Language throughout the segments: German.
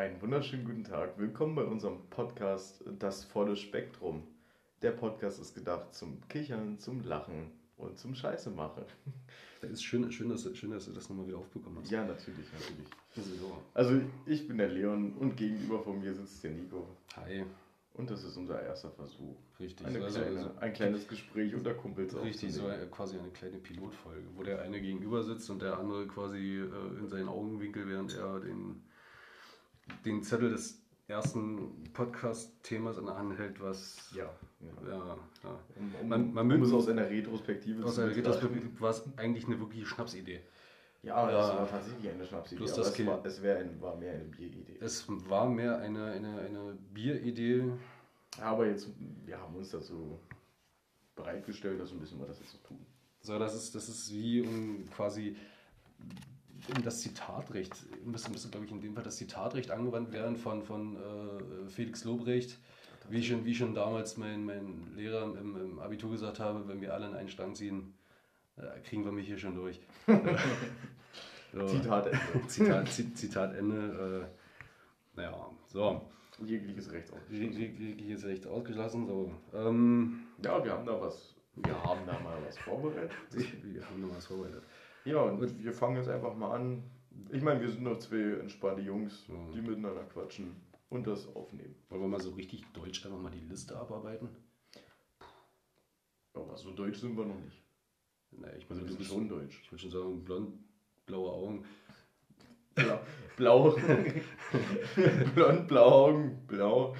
Einen wunderschönen guten Tag. Willkommen bei unserem Podcast Das volle Spektrum. Der Podcast ist gedacht zum Kichern, zum Lachen und zum Scheiße machen. Das ist schön, schön, dass, schön, dass du das nochmal wieder aufbekommen hast. Ja, natürlich, natürlich. So. Also ich bin der Leon und gegenüber von mir sitzt der Nico. Hi. Und das ist unser erster Versuch. Richtig. Eine Also- kleine, also- ein kleines Gespräch unter Kumpels. Richtig, so quasi eine kleine Pilotfolge, wo der eine gegenüber sitzt und der andere quasi äh, in seinen Augenwinkel, während er den, den Zettel des ersten Podcast-Themas in der Hand hält, was Ja. ja. ja, ja. Um, um, Man- man um es aus einer Retrospektive Aus einer. Retrospektive war es eigentlich eine wirkliche Schnapsidee. Ja, Ja. es war tatsächlich eine Schnapsidee. Aber das es, war, es ein, war mehr eine Bieridee. Es war mehr eine, eine, eine Bieridee. Aber jetzt, wir haben uns dazu bereitgestellt, dass ein bisschen wir das jetzt so tun. So, das ist, das ist wie um quasi das Zitatrecht, müsste, müsste glaube ich in dem Fall das Zitatrecht angewandt werden von, von äh, Felix Lobrecht. Wie schon, wie schon damals mein, mein Lehrer im, im Abitur gesagt habe, wenn wir alle in einen Strang ziehen, äh, kriegen wir mich hier schon durch. so, Zitat Ende. Zitat, Zi- Zitat Ende. Äh, naja, so. Jegliches Recht auch. Jegliches Recht ausgeschlossen. So. Ähm, Ja, wir haben da was. Wir haben da mal was vorbereitet. wir haben noch was vorbereitet. Ja, und wir fangen jetzt einfach mal an. Ich meine, wir sind noch zwei entspannte Jungs, Ja. die miteinander quatschen und das aufnehmen. Wollen wir mal so richtig deutsch einfach mal die Liste abarbeiten? Aber so deutsch sind wir noch nicht. Naja, ich Also meine, wir du sind schon deutsch. Ich würde schon sagen, blond, blaue Augen. Blau. Blau. Blond, blau Augen, blau.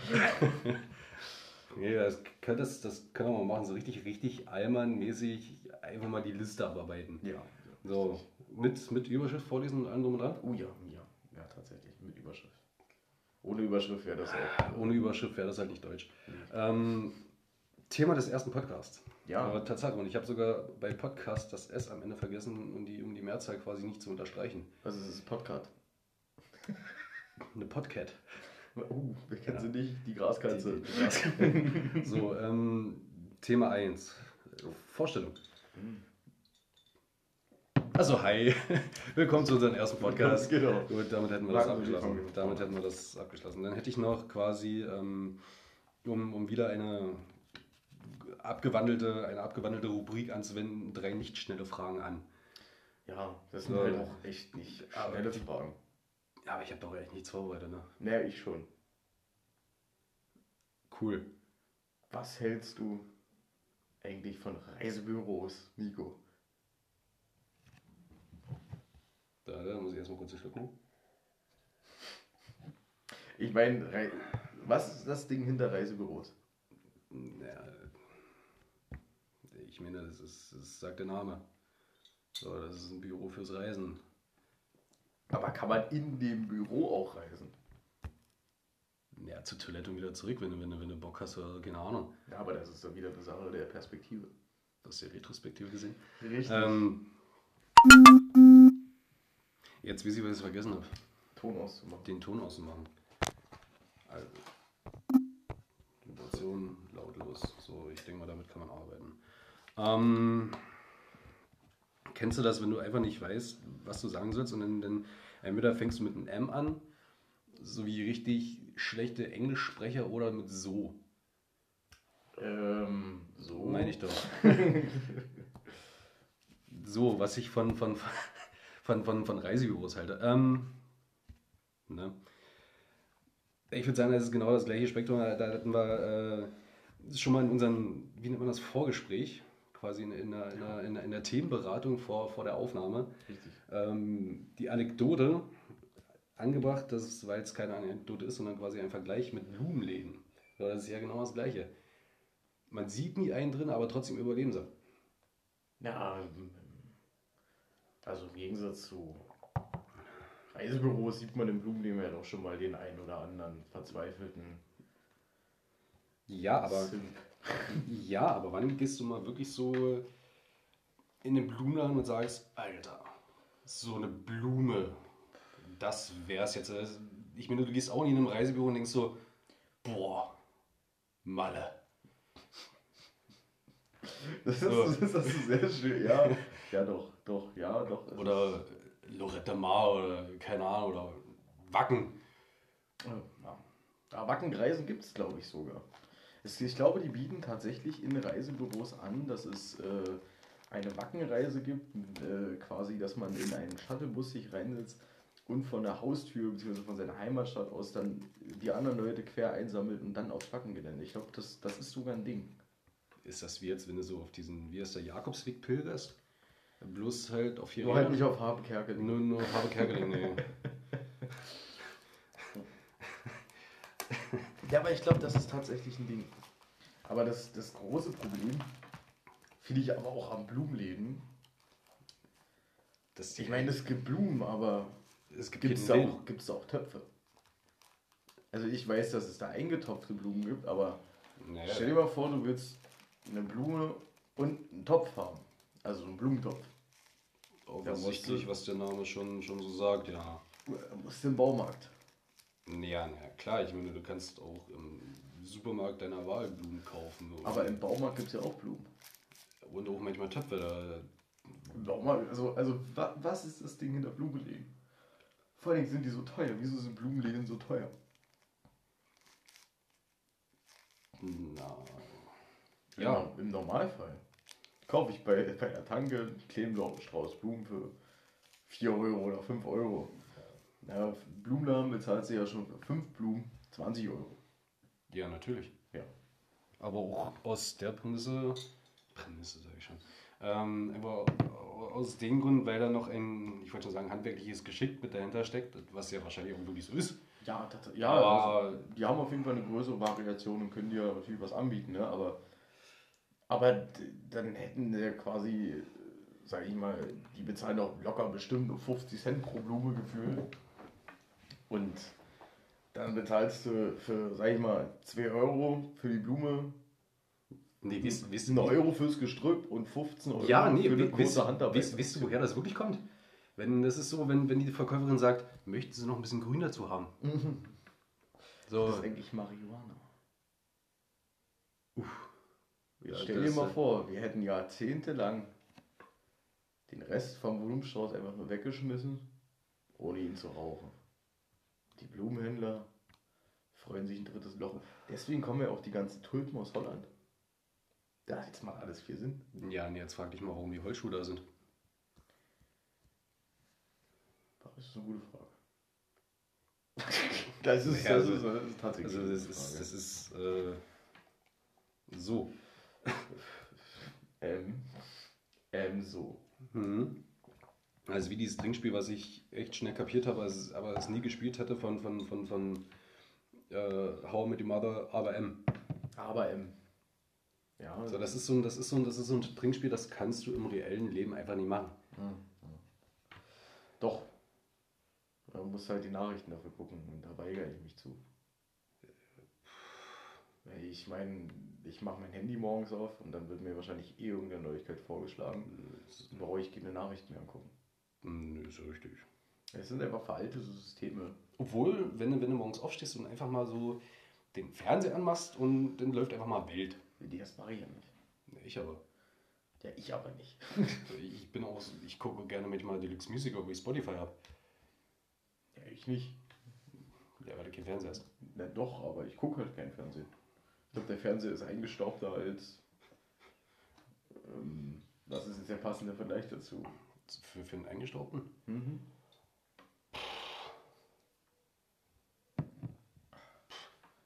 Ja, das kann, das, das können wir mal machen, so richtig, richtig allmann-mäßig einfach mal die Liste abarbeiten. Ja. So, mit, mit Überschrift vorlesen und allem drum und dran? Oh ja, ja. Ja, tatsächlich. Mit Überschrift. Ohne Überschrift wäre das auch. Ohne Überschrift wäre das halt nicht deutsch. Ähm, Thema des ersten Podcasts. Ja. Aber Tatsache, und ich habe sogar bei Podcast das S am Ende vergessen, um die, um die Mehrzahl quasi nicht zu unterstreichen. Was ist das? Podcast? Eine Podcat. Oh, wir kennen sie nicht. Die Graskatze. Die- die- die So, ähm, Thema 1. Vorstellung. Also, hi. Willkommen zu unserem ersten Podcast. Genau. Gut, damit hätten wir das abgeschlossen. Damit hätten wir das abgeschlossen. Dann hätte ich noch quasi, ähm, um, um wieder eine abgewandelte, eine abgewandelte Rubrik anzuwenden, drei nicht schnelle Fragen an. Ja, das sind halt auch echt nicht schnelle Fragen. Ja, aber ich habe doch echt nichts vorbereitet, ne? Naja, ich schon. Cool. Was hältst du eigentlich von Reisebüros, Nico? Da, da muss ich erstmal kurz schlucken. Ich meine, was ist das Ding hinter Reisebüros? Ja, ich meine, das, ist, das sagt der Name. So, das ist ein Büro fürs Reisen. Aber kann man in dem Büro auch reisen? Ja, zur Toilette und wieder zurück, wenn du, wenn du, wenn du Bock hast oder keine Ahnung. Ja, aber das ist dann wieder eine Sache der Perspektive. Das ist ja retrospektiv gesehen. Richtig. Ähm, jetzt weiß ich, was ich vergessen habe. Ton auszumachen. Den Ton auszumachen. Also, Vibration, lautlos. So, ich denke mal, damit kann man arbeiten. Ähm, kennst du das, wenn du einfach nicht weißt, was du sagen sollst und dann, dann entweder fängst du mit einem M an, so wie richtig schlechte Englischsprecher oder mit so, Ähm, so. meine ich doch. so, was ich von, von, von, von, von Reisebüros halte. Ähm, ne? Ich würde sagen, das ist genau das gleiche Spektrum. Da hatten wir äh, schon mal in unserem, wie nennt man das, Vorgespräch, quasi in, in, der, in, der, in, der, in der Themenberatung vor, vor der Aufnahme, Richtig. ähm, die Anekdote angebracht, dass weil es keine Anekdote ist, sondern quasi ein Vergleich mit Blumenläden. Das ist ja genau das Gleiche. Man sieht nie einen drin, aber trotzdem überleben sie. Ähm, also im Gegensatz zu Reisebüros sieht man im Blumenleben ja doch schon mal den einen oder anderen verzweifelten Ja, aber, Simp. ja, aber wann gehst du mal wirklich so in den Blumenladen und sagst, Alter, so eine Blume, das wär's jetzt. Also, Ich meine, du gehst auch nie in einem Reisebüro und denkst so, boah, Malle. Das, So. ist, das ist sehr schön. Ja, ja doch, doch, ja, doch. Oder Loretta Mar oder keine Ahnung, oder Wacken. Ja. Ja, Wackenreisen gibt es, glaube ich, sogar. Es, ich glaube, die bieten tatsächlich in Reisebüros an, dass es äh, eine Wackenreise gibt, äh, quasi, dass man in einen Shuttlebus sich reinsetzt und von der Haustür bzw. von seiner Heimatstadt aus dann die anderen Leute quer einsammelt und dann aufs Wackengelände. Ich glaube, das, das ist sogar ein Ding. Ist das wie jetzt, wenn du so auf diesen, wie heißt der, Jakobsweg pilgerst? Bloß halt auf vier Nur halt nicht auf Habe Kerkeling. Nur, nur auf Habe Kerkeling, nee. Ja, aber ich glaube, das ist tatsächlich ein Ding. Aber das, das große Problem finde ich aber auch am Blumenläden. Das, Ich meine, es gibt Blumen, aber es gibt gibt es keinen auch, gibt's auch Töpfe. Also ich weiß, dass es da eingetopfte Blumen gibt, aber Naja, stell dir mal vor, du willst eine Blume und einen Topf haben. Also einen Blumentopf. offensichtlich, was der Name schon, schon so sagt, ja. Du musst im Baumarkt. Ja, na klar, ich meine, du kannst auch im Supermarkt deiner Wahl Blumen kaufen. Aber im Baumarkt gibt es ja auch Blumen. und auch manchmal Töpfe. Da, Im Baumarkt, also, also wa, was ist das Ding hinter Blumenläden? Vor allem sind die so teuer. Wieso sind Blumenläden so teuer? na, Ja, ja, im Normalfall. Kaufe ich bei, bei der Tanke einen Strauß Blumen für 4 Euro oder 5 Euro. Ja, Blumenladen bezahlt sie ja schon für 5 Blumen 20 Euro. ja, natürlich. Ja. Aber auch aus der Prämisse, Prämisse sage ich schon, ähm, aber aus dem Grund, weil da noch ein, ich wollte schon sagen, handwerkliches Geschick mit dahinter steckt, was ja wahrscheinlich auch wirklich so ist. Ja, das, ja Aber- also, die haben auf jeden Fall eine größere Variation und können dir natürlich was anbieten, ne? aber, aber dann hätten sie quasi, sag ich mal, die bezahlen doch locker bestimmt nur 50 Cent pro Blume gefühlt. Und dann bezahlst du für, sag ich mal, 2 Euro für die Blume, Nee, wisst, wisst, 1 Euro fürs Gestrüpp und 15 Euro Ja, nee, für eine wisst, Handarbeit. wisst, wisst du, woher das wirklich kommt? Wenn das ist so, wenn, wenn die Verkäuferin sagt, möchten Sie noch ein bisschen Grün dazu haben? Mhm. So, Das ist eigentlich Marihuana. Ja, Stell dir mal äh, vor, wir hätten jahrzehntelang den Rest vom Blumenstrauß einfach nur weggeschmissen, ohne ihn zu rauchen. Die Blumenhändler freuen sich ein drittes Loch. Deswegen kommen ja auch die ganzen Tulpen aus Holland. Da jetzt macht alles viel Sinn. Ja, und jetzt frag dich mal, warum die Holzschuhe da sind. Das ist eine gute Frage. Das ist, Ja, das also- ist, das ist tatsächlich Also ist, das ist äh, so. ähm, ähm, so. Mhm. Also wie dieses Trinkspiel, was ich echt schnell kapiert habe, aber es nie gespielt hatte von, von, von, von äh, How Met Your Mother, aber M. Aber ähm, ja, So, das ist so ein, das ist so ein, das ist so ein Trinkspiel, das kannst du im reellen Leben einfach nicht machen. Doch. Man muss halt die Nachrichten dafür gucken und da weigere ich mich zu. Ich meine, ich mache mein Handy morgens auf und dann wird mir wahrscheinlich eh irgendeine Neuigkeit vorgeschlagen. Dann brauche ich keine Nachrichten mehr angucken. Nö, ist richtig. Es sind einfach veraltete Systeme. Obwohl, wenn du, wenn du morgens aufstehst und einfach mal so den Fernseher anmachst und dann läuft einfach mal Welt. Das mache ich ja nicht. Nee, Ich aber. Ja, ich aber nicht. Ich bin auch, ich gucke gerne manchmal Deluxe Music, ob ich Spotify habe. Ja, ich nicht. Ja, weil du kein Fernseher hast. Na doch, aber ich gucke halt kein Fernsehen. Ich glaube, der Fernseher ist eingestaubter als. Ähm, das ist jetzt der passende Vergleich dazu. Für, für einen Eingestaubten? Mhm.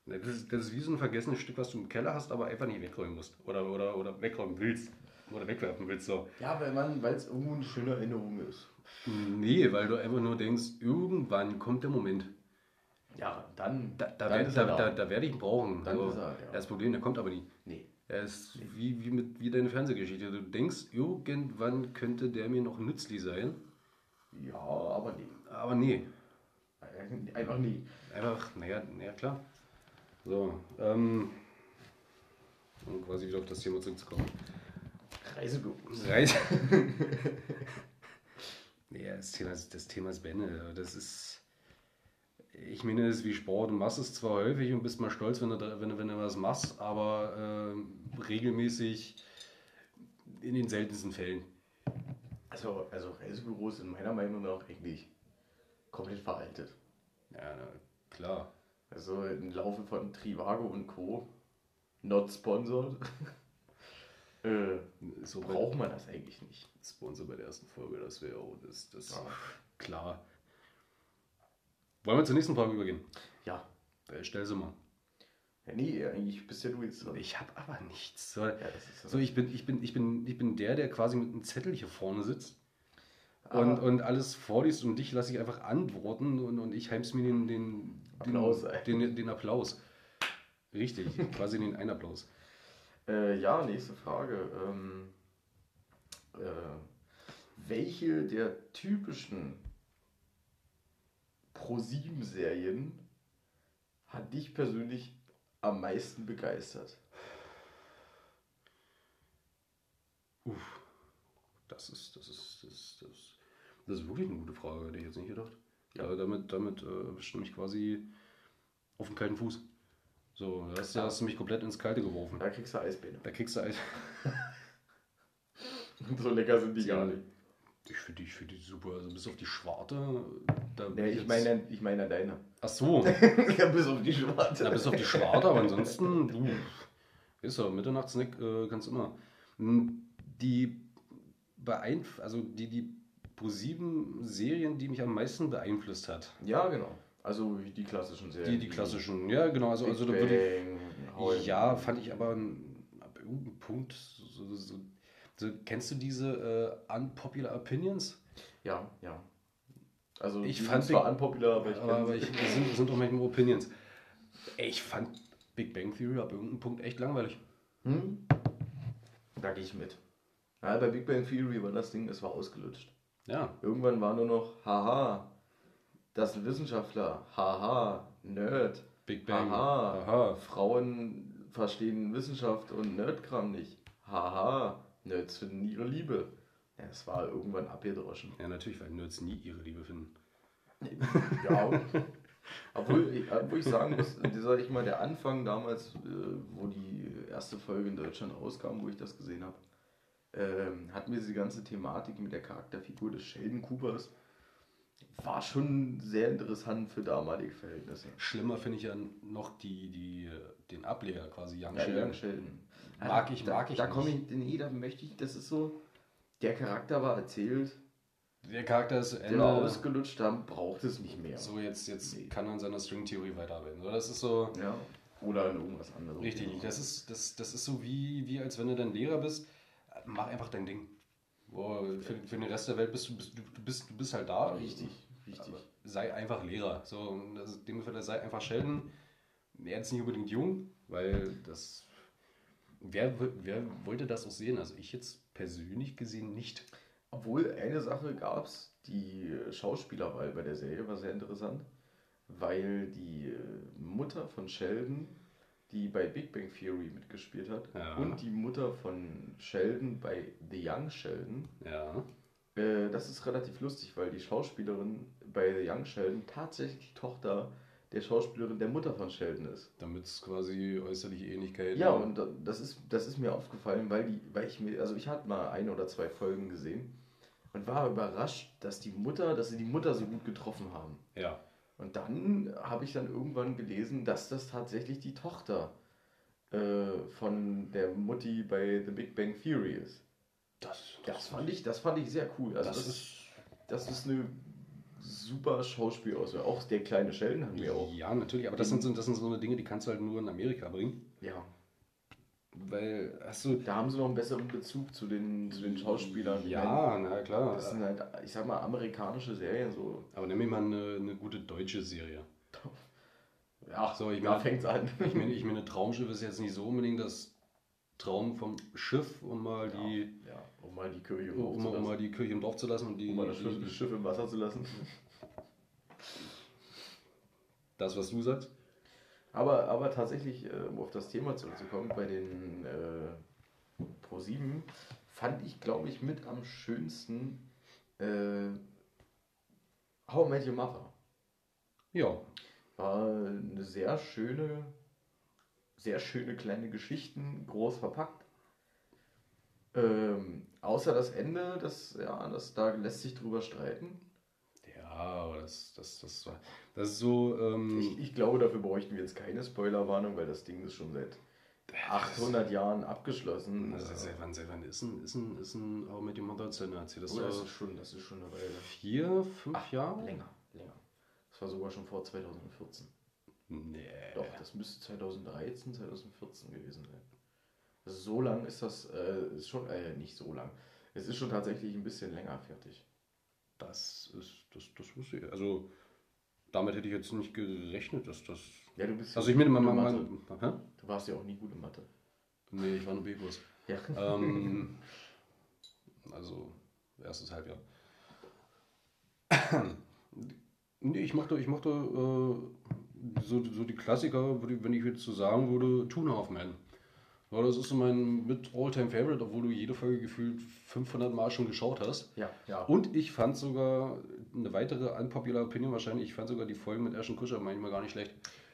Das ist, das ist wie so ein vergessenes Stück, was du im Keller hast, aber einfach nicht wegräumen musst. Oder, oder, oder wegräumen willst. Oder wegwerfen willst. So. Ja, weil man, weil es irgendwo eine schöne Erinnerung ist. Nee, weil du einfach nur denkst, irgendwann kommt der Moment. Ja, dann. Da, da, dann werd, ist da, da, da werde ich ihn brauchen. Dann So, ist er, ja. Das Problem, der kommt aber nie. Nee. Er ist wie, wie, mit, wie deine Fernsehgeschichte. Du denkst, irgendwann könnte der mir noch nützlich sein. Ja, aber nee. Aber nee. Einfach nie. Einfach, naja, naja klar. So, ähm, um quasi wieder auf das Thema zurückzukommen. Reisebüros. Reise. naja, das Thema, ist- das Thema ist Bände. Das ist. Ich meine, es ist wie Sport. Du machst es zwar häufig und bist mal stolz, wenn du, da- wenn wenn du was machst, aber ähm, regelmäßig in den seltensten Fällen. Also, also Reisebüros sind meiner Meinung nach eigentlich komplett veraltet. Ja, na, klar. Also im Laufe von Trivago und Co. Not sponsored. äh, So braucht man das eigentlich nicht. Sponsor bei der ersten Folge, das wäre auch das, das Ja. klar. Wollen wir zur nächsten Frage übergehen? Ja. Äh, Stell sie mal. ja nee, eigentlich bist ja du jetzt dran. Ich habe aber nichts. So, Ja, so, ich, bin, ich, bin, ich, bin, ich bin der, der quasi mit einem Zettel hier vorne sitzt Ah. und, und alles vorliest und dich lasse ich einfach antworten und, und ich heim's mir den, den, Applaus den, den, den Applaus. Richtig, quasi den einen Applaus. Äh, ja, nächste Frage. Ähm, äh, welche der typischen Pro-7-Serien hat dich persönlich am meisten begeistert? Uff. Das ist, das ist, das ist, das ist, das ist wirklich eine gute Frage, hätte ich jetzt nicht gedacht. Ja. Aber damit, damit äh, du mich quasi auf den kalten Fuß. So, da hast, da hast du mich komplett ins Kalte geworfen. Da kriegst du Eisbären. Da kriegst du Eis. so lecker sind die gar nicht. Ich finde die, ich find die super. Also bis auf die Schwarte. Da Nee, ich jetzt- meine ich meine deine. Ach so. ja, bis auf die Schwarte. Na, bis auf die Schwarte, aber ansonsten, du, ist ja, Mitternachtsnack äh, kannst immer. Hm, Die beeinf also die, die ProSieben Serien, die mich am meisten beeinflusst hat. Ja, genau. Also die klassischen Serien. Die, die klassischen, ja genau, also, also da würde ich, ja, fand ich aber ab irgendeinem Punkt, so, so, so, kennst du diese äh, Unpopular Opinions? Ja, ja. Also Ich fand zwar Big- unpopular, aber ich aber, aber ich, das sind, sind auch manchmal Opinions. Ich fand Big Bang Theory ab irgendeinem Punkt echt langweilig. Hm? Da gehe ich mit. Ja, bei Big Bang Theory war das Ding, es war ausgelutscht. Ja, Irgendwann war nur noch, haha, das sind Wissenschaftler, haha, Nerd, Big Bang. haha, Aha. Frauen verstehen Wissenschaft und Nerdkram nicht, haha, Nerds finden ihre Liebe. Ja, es war irgendwann abgedroschen. Ja, natürlich, weil Nerds nie ihre Liebe finden. Ja, obwohl, ich- obwohl ich sagen muss, dieser, ich mal, der Anfang damals, äh, wo die erste Folge in Deutschland rauskam, wo ich das gesehen habe, ähm, hat mir diese ganze Thematik mit der Charakterfigur des Sheldon Coopers war schon sehr interessant für damalige Verhältnisse. Schlimmer finde ich ja noch die, die, den Ableger quasi, Young Ja, Sheldon. Young Sheldon. Mag ich, da, mag ich Da komme ich, nee, da möchte ich, das ist so, der Charakter war erzählt, Der Charakter ist der Ende. war ausgelutscht, dann braucht es nicht mehr. So, jetzt, jetzt Nee. kann er an seiner String-Theorie weiterarbeiten. So, das ist so. Ja. Oder in irgendwas anderes. Richtig, das ist, das, das ist so wie, wie als wenn du dann Lehrer bist. Mach einfach dein Ding. Boah, für, für den Rest der Welt bist du, bist, du, bist, du bist halt da. Richtig, richtig. Aber sei einfach Lehrer. So, das in dem Fall sei einfach Sheldon. Er ist nicht unbedingt jung, weil das. Wer, wer wollte das auch sehen? Also ich jetzt persönlich gesehen nicht. Obwohl eine Sache gab es, die Schauspielerwahl bei der Serie war sehr interessant, weil die äh, Mutter von Sheldon, die bei Big Bang Theory mitgespielt hat, Ja. und die Mutter von Sheldon bei The Young Sheldon, Ja. Äh, das ist relativ lustig, weil die Schauspielerin bei The Young Sheldon tatsächlich die Tochter der Schauspielerin der Mutter von Sheldon ist. Damit es quasi äußerliche Ähnlichkeit. Ja, und da- das ist, das ist mir aufgefallen, weil, die, weil ich mir, also ich hatte mal ein oder zwei Folgen gesehen und war überrascht, dass die Mutter, dass sie die Mutter so gut getroffen haben. Ja. Und dann habe ich dann irgendwann gelesen, dass das tatsächlich die Tochter äh, von der Mutti bei The Big Bang Theory ist. Das, Das fand ich, das fand ich sehr cool. Also das, das, ist. das ist eine super Schauspielauswahl. Auch der kleine Sheldon haben wir auch. Ja, natürlich, aber das sind, so, das sind so eine Dinge, die kannst du halt nur in Amerika bringen. Ja. Weil, hast du. Da haben sie noch einen besseren Bezug zu den, zu den Schauspielern. Ja, na klar. Das sind halt, ich sag mal, amerikanische Serien so. Aber nimm mir mal eine, eine gute deutsche Serie. Ja, So, ich da meine- fängt's an. Ich meine, ich meine, Traumschiff ist jetzt nicht so unbedingt das Traum vom Schiff, um mal die, ja, um mal die Kirche im Dorf um, zu um mal lassen. die Kirche im Dorf zu lassen und die, Um mal das Schiff, das Schiff im Wasser zu lassen. das, was du sagst. Aber, aber tatsächlich, äh, um auf das Thema zurückzukommen, bei den äh, Pro7 fand ich, glaube ich, mit am schönsten äh, How I Met Your Mother. Ja, War eine sehr schöne, sehr schöne kleine Geschichten, groß verpackt. Ähm, außer das Ende, das, ja, das, da lässt sich drüber streiten. ja, aber das, das, das, war, das ist so. Ähm, Ich, ich glaube, dafür bräuchten wir jetzt keine Spoilerwarnung, weil das Ding ist schon seit 800 Jahren abgeschlossen. also seit wann, seit wann ist ein, ist ein, ist ein How Met Your Mother zu Ende erzählt? Das Oh, das ist schon, das ist schon eine Weile. vier, fünf Ach, Jahre? Länger, länger. Das war sogar schon vor 2014. Nee. Doch, das müsste 2013, 2014 gewesen sein. Also so lang ist das, äh, ist schon, äh, nicht so lang. Es ist schon tatsächlich ein bisschen länger fertig. Das ist, das, das wusste ich. Also, damit hätte ich jetzt nicht gerechnet, dass das. Ja, du bist Also, ich meine, man, man, man, hä? Du warst ja auch nie gut in Mathe. Nee, ich war nur B-Kurs. Ja. ähm, also, erstes Halbjahr. nee, ich mochte, ich mochte äh, so, so die Klassiker, wenn ich jetzt so sagen würde, Two and a Half Men. Ja, das ist so mein mit All-Time Favorite, obwohl du jede Folge gefühlt 500 Mal schon geschaut hast. Ja, ja. Und ich fand sogar eine weitere unpopular Opinion wahrscheinlich, ich fand sogar die Folgen mit Ashton Kutcher manchmal gar nicht schlecht.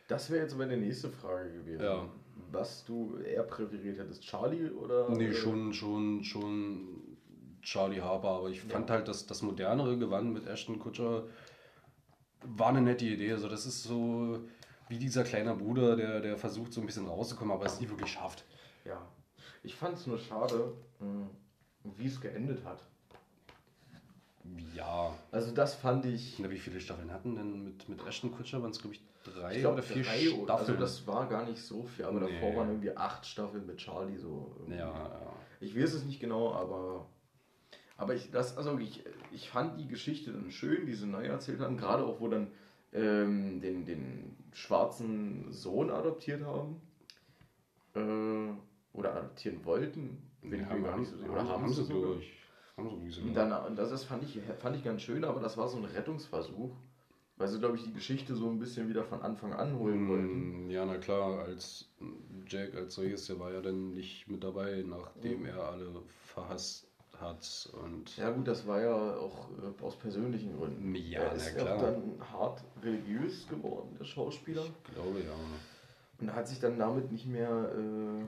Das wäre jetzt meine nächste Frage gewesen. Ja. Was du eher präferiert hättest, Charlie oder? Nee, schon, schon, schon Charlie Harper, aber ich fand halt, dass das modernere Gewand mit Ashton Kutcher war eine nette Idee. Also das ist so wie dieser kleine Bruder, der, der versucht so ein bisschen rauszukommen, aber es nie wirklich schafft. Ja. Ich fand es nur schade, mh, wie es geendet hat. Ja. Also das fand ich. Na, wie viele Staffeln hatten denn mit, mit Ashton Kutcher? Waren es, glaube ich, drei Ich glaube, oder vier drei Also Staffeln? das war gar nicht so viel, aber Nee. davor waren irgendwie acht Staffeln mit Charlie so. irgendwie. ja, ja. Ich weiß es nicht genau, aber. Aber ich, das, also ich, ich fand die Geschichte dann schön, die sie neu erzählt haben, gerade auch, wo dann ähm, den, den schwarzen Sohn adoptiert haben. Äh, oder adoptieren wollten. Bin ich mir gar nicht so sicher. Oder haben sie sogar? glaube ich. Haben sie so Und dann, und das ist, fand, ich, fand ich ganz schön, aber das war so ein Rettungsversuch, weil sie, glaube ich, die Geschichte so ein bisschen wieder von Anfang an holen wollten. Mm, Ja, na klar, als Jack als solches, der war ja dann nicht mit dabei, nachdem er alle verhasst hat und Ja gut, das war ja auch äh, aus persönlichen Gründen. Ja, er ist auch dann hart religiös geworden, der Schauspieler. ich glaube ja. Und hat sich dann damit nicht mehr äh,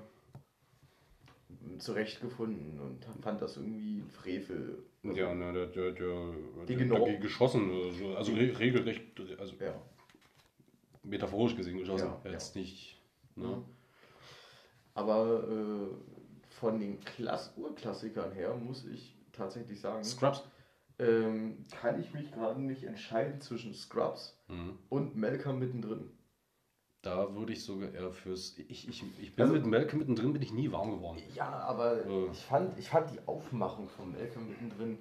zurechtgefunden und fand das irgendwie ein Frevel. Ja, na, der, der, der, der genau- dagegen geschossen, also, also re regelrecht, also Ja. metaphorisch gesehen geschossen, Ja, jetzt nicht. Ne? Aber äh, von den Klass Urklassikern her muss ich tatsächlich sagen, Scrubs. ähm, kann ich mich gerade nicht entscheiden zwischen Scrubs Mhm. und Malcolm mittendrin. Da würde ich sogar eher fürs. Ich, ich, ich bin Also- mit Malcolm mittendrin bin ich nie warm geworden. Ja, aber Ja. ich, fand, ich fand die Aufmachung von Malcolm mittendrin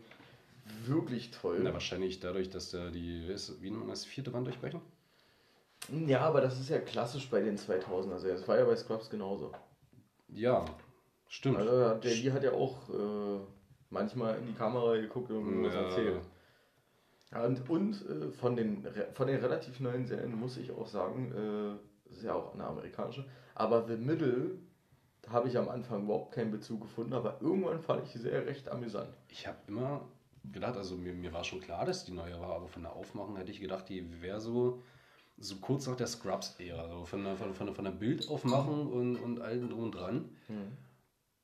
wirklich toll. Na, wahrscheinlich dadurch, dass der die, wie nennt man das, vierte Wand durchbrechen? Ja, aber das ist ja klassisch bei den 2000er Serien. Das war ja bei Scrubs genauso. Ja, stimmt. Also der die hat ja auch äh, manchmal in die Kamera geguckt und was Ja. erzählt. Und und äh, von, den, von den relativ neuen Serien muss ich auch sagen, äh, das ist ja auch eine amerikanische, aber The Middle habe ich am Anfang überhaupt keinen Bezug gefunden, aber irgendwann fand ich die Serie recht amüsant. Ich habe immer gedacht, also mir, mir war schon klar, dass die neue war, aber von der Aufmachung hätte ich gedacht, die wäre so, so kurz nach der Scrubs-Ära. Also von der, von, von, der- von der Bildaufmachung und, und allem drum und dran.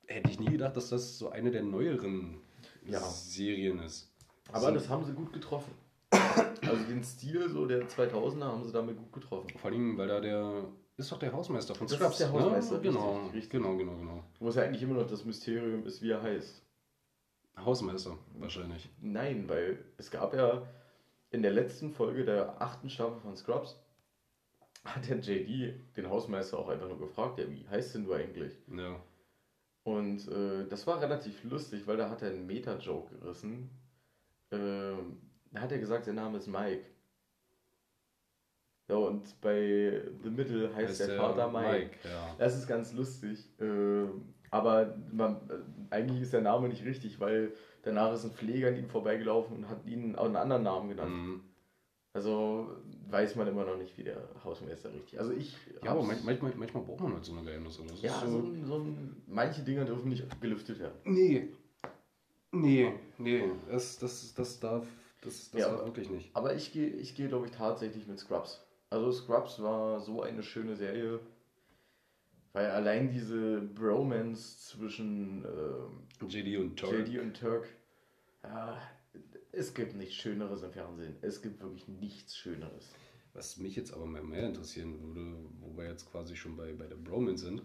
Hätte ich nie gedacht, dass das so eine der neueren Ja. Serien ist. Aber So- das haben sie gut getroffen. Also den Stil so der 2000er haben sie damit gut getroffen. Vor allem, weil da der. Ist doch der Hausmeister von Das ist Scrubs. der Hausmeister, ne? Genau, richtig, richtig. genau, genau, genau. Wo es ja eigentlich immer noch das Mysterium ist, wie er heißt. Hausmeister, wahrscheinlich. Nein, weil es gab ja in der letzten Folge der achten Staffel von Scrubs, hat der JD den Hausmeister auch einfach nur gefragt, ja, wie heißt denn du eigentlich? Ja. Und äh, das war relativ lustig, weil da hat er einen Meta-Joke gerissen. Ähm, da hat er gesagt, sein Name ist Mike. Ja, und bei The Middle heißt, der, Vater Mike. ja. Das ist ganz lustig. Ähm, aber man, äh, eigentlich ist der Name nicht richtig, weil danach ist ein Pfleger an ihm vorbeigelaufen und hat ihn auch einen anderen Namen genannt. Mhm. Also weiß man immer noch nicht, wie der Hausmeister richtig. Also ich. Ja, aber manchmal, manchmal braucht man halt so eine Geheimnisse. Das ja, so, ein, so ein, manche Dinge dürfen nicht gelüftet werden. Nee. Nee, nee. Das, das, das darf. Das, das Ja, aber- wirklich nicht. Aber ich gehe, ich gehe, glaube ich, tatsächlich mit Scrubs. Also Scrubs war so eine schöne Serie, weil allein diese Bromance zwischen ähm, JD und Turk. JD und Turk, ja, es gibt nichts Schöneres im Fernsehen. Es gibt wirklich nichts Schöneres. Was mich jetzt aber mehr, mehr interessieren würde, wo wir jetzt quasi schon bei, bei der Bromance sind,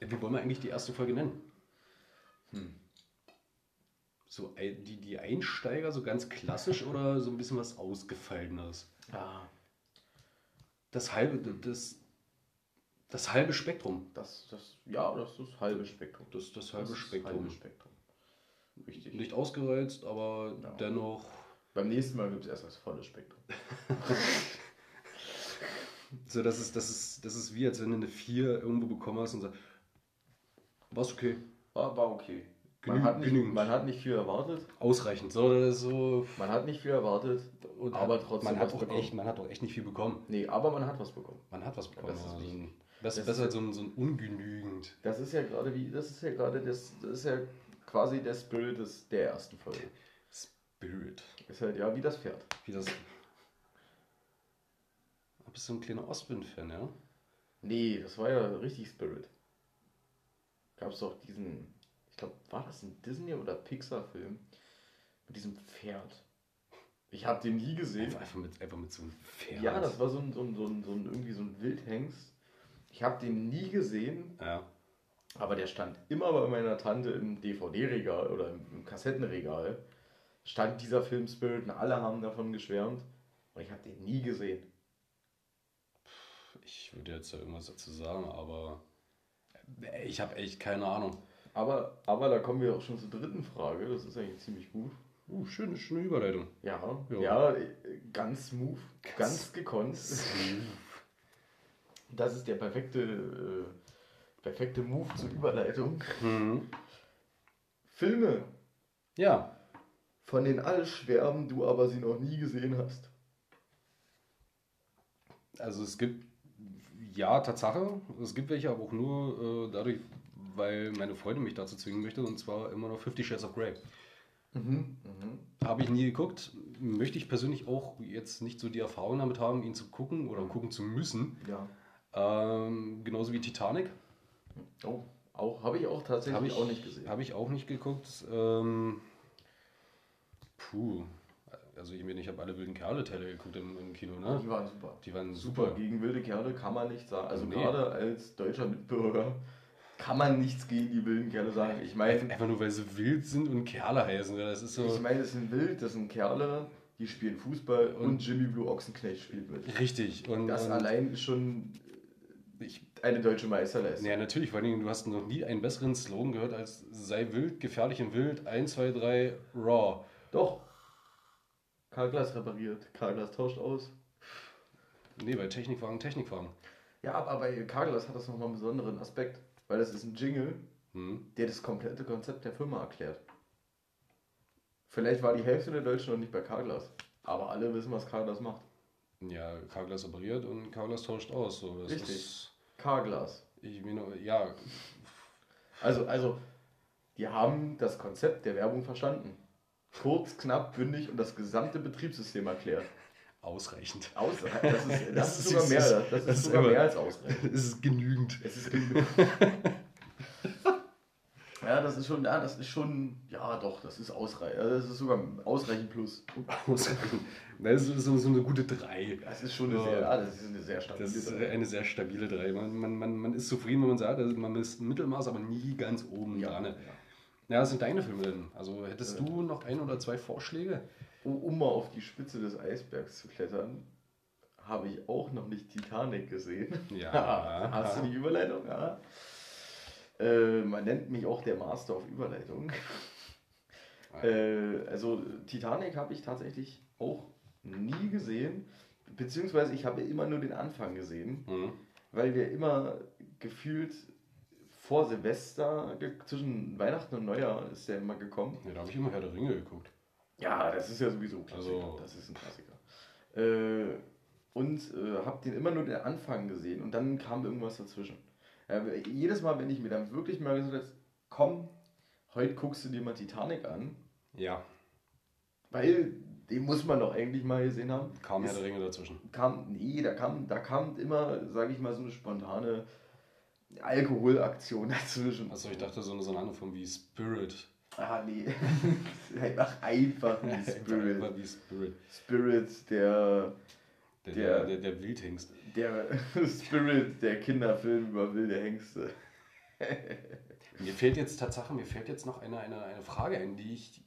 wie wollen wir eigentlich die erste Folge nennen? Hm. So ein- die, die Einsteiger, so ganz klassisch oder so ein bisschen was Ausgefalleneres? Ja, Das halbe, das, das halbe Spektrum. das, das, ja, das ist das halbe Spektrum. Das, das halbe Das Spektrum. halbe Spektrum. Richtig. Nicht ausgereizt, aber Ja. dennoch. Beim nächsten Mal gibt es erst das volle Spektrum. So, das ist, das ist, das ist wie, als wenn du eine 4 irgendwo bekommen hast und sagst, war's okay. War, war okay. Man Genü- hat, nicht, genügend. man hat nicht viel erwartet. Ausreichend. So, das so. Man hat nicht viel erwartet. Und aber hat, trotzdem man hat, auch bekommen. echt, man hat auch echt nicht viel bekommen. Nee, aber man hat was bekommen. Man hat was bekommen. das ist wichtig. besser, Das besser ist- als so ein, so ein ungenügend. Das ist ja gerade wie, das ist ja gerade das, das ist ja quasi der Spirit des, der ersten Folge. Spirit. Ist halt ja wie das Pferd. Wie das. Ah, Bist du ein kleiner Ostwind-Fan, ja? Nee, das war ja richtig Spirit. Gab es doch diesen, glaube, war das ein Disney- oder Pixar-Film mit diesem Pferd? Ich habe den nie gesehen. Einfach, einfach, mit, einfach mit so einem Pferd. Ja, das war so ein, so ein, so ein, so ein irgendwie so ein Wildhengst. Ich habe den nie gesehen, Ja. aber der stand immer bei meiner Tante im DVD-Regal oder im, im Kassettenregal. Stand dieser Film Spirit und alle haben davon geschwärmt. Und ich habe den nie gesehen. Ich würde jetzt ja irgendwas dazu sagen, aber äh, ich habe echt keine Ahnung. Aber, aber da kommen wir auch schon zur dritten Frage. Das ist eigentlich ziemlich gut. Uh, schöne, schöne Überleitung. Ja, Ja. ja, ganz smooth, ganz gekonnt. Das ist der perfekte, äh, perfekte Move zur Überleitung. Mhm. Filme, Ja, von denen alle schwärmen, du aber sie noch nie gesehen hast. also es gibt, ja, Tatsache, es gibt welche, aber auch nur äh, dadurch, weil meine Freundin mich dazu zwingen möchte, und zwar immer noch Fifty Shades of Grey. Mhm. Mhm. Habe ich nie geguckt, möchte ich persönlich auch jetzt nicht so die Erfahrung damit haben, ihn zu gucken oder gucken zu müssen. Ja. Ähm, genauso wie Titanic. Oh, auch, habe ich auch tatsächlich Habe ich auch nicht gesehen. Habe ich auch nicht geguckt. Ähm, puh. Also ich meine, ich habe alle wilden Kerle-Teile geguckt im, im Kino, ne? Die waren super. Die waren Super, super. gegen wilde Kerle kann man nichts sagen. Also Nee. gerade als deutscher Mitbürger kann man nichts gegen die wilden Kerle sagen. Ich meine, Einfach nur, weil sie wild sind und Kerle heißen. Das ist so ich meine, es sind wild, das sind Kerle, die spielen Fußball und, Und- Jimmy Blue Ochsenknecht spielt mit. richtig. Und, Das und allein ist schon ich, eine deutsche Meisterleistung. ja, natürlich, vor allen Dingen, du hast noch nie einen besseren Slogan gehört als sei wild, gefährlich und wild, 1, 2, 3, raw. Doch. Karglas repariert, Karglas tauscht aus. Nee, weil Technikwagen, Technikwagen. Ja, aber bei Karglas hat das nochmal einen besonderen Aspekt, weil das ist ein Jingle, Hm. der das komplette Konzept der Firma erklärt. Vielleicht war die Hälfte der Deutschen noch nicht bei Carglass, aber alle wissen, was Carglass macht. Ja, Carglass operiert und Carglass tauscht aus. So, das Richtig. Ist, Carglass. ich meine, ja, Also, also, die haben das Konzept der Werbung verstanden. Kurz, knapp, bündig und das gesamte Betriebssystem erklärt. Ausreichend. Aus, das ist, das Das ist sogar mehr, das das ist- sogar immer- mehr als ausreichend. Es ist genügend. Es ist genug. Ja, das ist schon, ja, das ist schon, ja doch, das ist ausreichend. Also Das ist sogar ausreichend plus. Ausreichend. Das ist so, so eine gute 3. Das ist schon eine sehr, ja, das ist eine sehr stabile Das ist eine sehr stabile 3. Man, man, man, man ist zufrieden, wenn man sagt, also man ist Mittelmaß, aber nie ganz oben ja, dran. ja. Ja, was sind deine Filme denn? Also hättest du noch ein oder zwei Vorschläge? Um, um mal auf die Spitze des Eisbergs zu klettern, habe ich auch noch nicht Titanic gesehen. Ja. Hast du die Überleitung? Ja. Äh, man nennt mich auch der Master auf Überleitung. Äh, also Titanic habe ich tatsächlich auch nie gesehen, beziehungsweise ich habe immer nur den Anfang gesehen, Mhm. weil wir immer gefühlt vor Silvester, zwischen Weihnachten und Neujahr ist der immer gekommen. Ja, da habe ich immer Herr der Ringe geguckt. Ja, das ist ja sowieso ein Klassiker. Also- das ist ein Klassiker. Äh, und äh, habe den immer nur den Anfang gesehen und dann kam irgendwas dazwischen. Äh, jedes Mal, wenn ich mir dann wirklich mal gesagt habe, komm, heute guckst du dir mal Titanic an, Ja, weil den muss man doch eigentlich mal gesehen haben. kam Herr der Ringe dazwischen. kam, nee, da kam, da kam immer, sage ich mal, so eine spontane Alkoholaktion dazwischen. Achso, ich dachte so eine, so eine andere Form wie Spirit. Ah, nee. einfach einfach wie Spirit. Einfach wie Spirit. Spirit, der, Der, Der- der, der, Wildhengst. der Spirit, der Kinderfilm über wilde Hengste. Mir fehlt jetzt Tatsache, mir fällt jetzt noch eine, eine, eine Frage ein, die ich.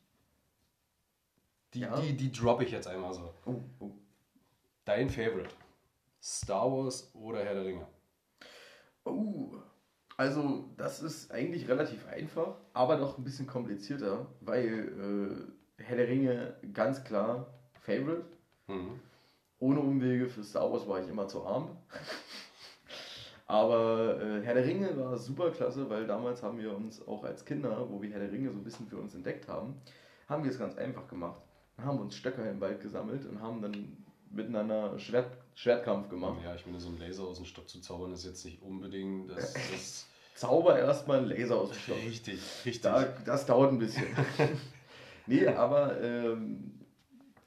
Die, Ja. die, die droppe ich jetzt einmal so. Oh, oh. Dein Favorite. Star Wars oder Herr der Ringe? Oh, also das ist eigentlich relativ einfach, aber doch ein bisschen komplizierter, weil äh, Herr der Ringe ganz klar Favorite. Mhm. Ohne Umwege für Star Wars war ich immer zu arm. Aber äh, Herr der Ringe war super klasse, weil damals haben wir uns auch als Kinder, wo wir Herr der Ringe so ein bisschen für uns entdeckt haben, haben wir es ganz einfach gemacht. Wir haben uns Stöcker im Wald gesammelt und haben dann miteinander Schwert, Schwertkampf gemacht. Ja, ich meine, so ein Laser aus dem Stock zu zaubern ist jetzt nicht unbedingt das. das Zauber erstmal einen Laser aus dem Stock. richtig, richtig. Da, das dauert ein bisschen. nee, aber ähm,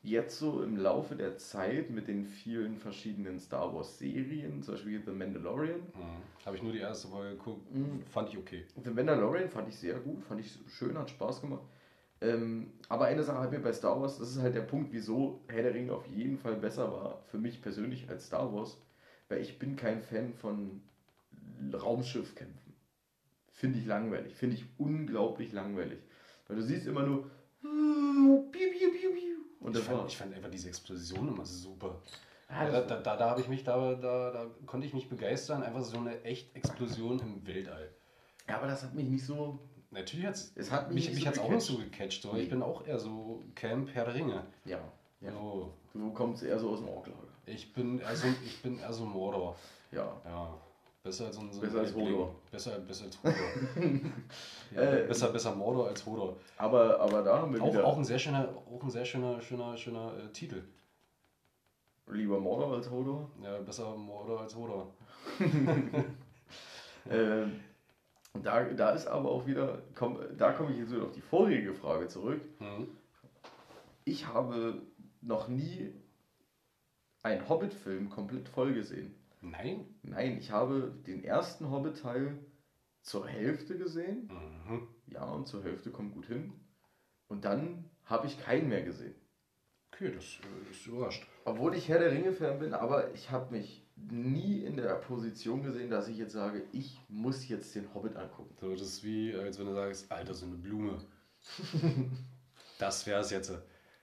jetzt so im Laufe der Zeit mit den vielen verschiedenen Star Wars Serien, zum Beispiel The Mandalorian. Mhm. Habe ich nur die erste Folge geguckt, Mhm. fand ich okay. The Mandalorian fand ich sehr gut, fand ich schön, hat Spaß gemacht. Ähm, aber eine Sache hat mir bei Star Wars, das ist halt der Punkt, wieso Herr der Ringe auf jeden Fall besser war, für mich persönlich als Star Wars, weil ich bin kein Fan von Raumschiffkämpfen. Finde ich langweilig, finde ich unglaublich langweilig. Weil du siehst immer nur und ich, fand, ich fand einfach diese Explosion immer super. Ja, da da, da, da habe ich mich, da, da, da konnte ich mich begeistern, einfach so eine echt Explosion im Weltall. ja, aber das hat mich nicht so. Natürlich hat's, Es hat mich mich, so hat's auch nicht so gecatcht. So. Nee. Ich bin auch eher so Camp Herr der Ringe. Ja, ja. So, Du kommst eher so aus dem Orklager. ich bin also ich bin eher so Mordor. Ja. Ja. Besser als, so ein- so ein Besser als. Hodor. Besser, besser als Hodor. ja, Äh, besser, besser Mordor als Hodor. Aber, aber da haben wir Auch, wieder auch ein sehr schöner, auch ein sehr schöner, schöner, schöner äh, Titel. lieber Mordor als Hodor. Ja, besser Mordor als Hodor. Ähm, da, da ist aber auch wieder, komm, da komme ich jetzt wieder auf die vorherige Frage zurück. Mhm. Ich habe noch nie einen Hobbit-Film komplett voll gesehen. Nein? Nein, ich habe den ersten Hobbit-Teil zur Hälfte gesehen. Mhm. Ja, und zur Hälfte kommt gut hin. Und dann habe ich keinen mehr gesehen. Okay, das äh, ist überrascht. Obwohl ich Herr der Ringe-Fan bin, aber ich habe mich nie in der Position gesehen, dass ich jetzt sage, ich muss jetzt den Hobbit angucken. So, das ist wie, als wenn du sagst, Alter, so eine Blume. das wäre es jetzt.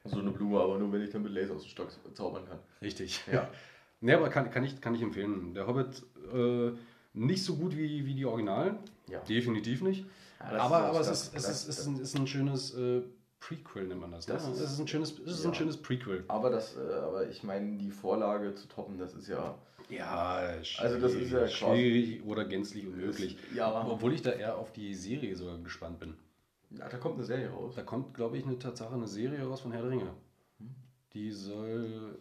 So eine Blume, aber nur wenn ich dann mit Laser aus dem Stock zaubern kann. Richtig. Ja. Ne, aber kann, kann, ich, kann ich empfehlen. Der Hobbit äh, nicht so gut wie, wie die Originalen. Ja. Definitiv nicht. Ja, das aber aber es, das- ist, es, das- ist, es ist, ein, ist ein schönes äh, Prequel, nennt man das. Ne? Das ist- es ist ein schönes, es ist ja. ein schönes Prequel. Aber das, äh, aber ich meine, die Vorlage zu toppen, das ist ja. Ja, Also das ist ja schwierig oder gänzlich unmöglich. Ja. Obwohl ich da eher auf die Serie sogar gespannt bin. Ja, da kommt eine Serie raus. Da kommt, glaube ich, eine Tatsache, eine Serie raus von Herr der Ringe. Die soll.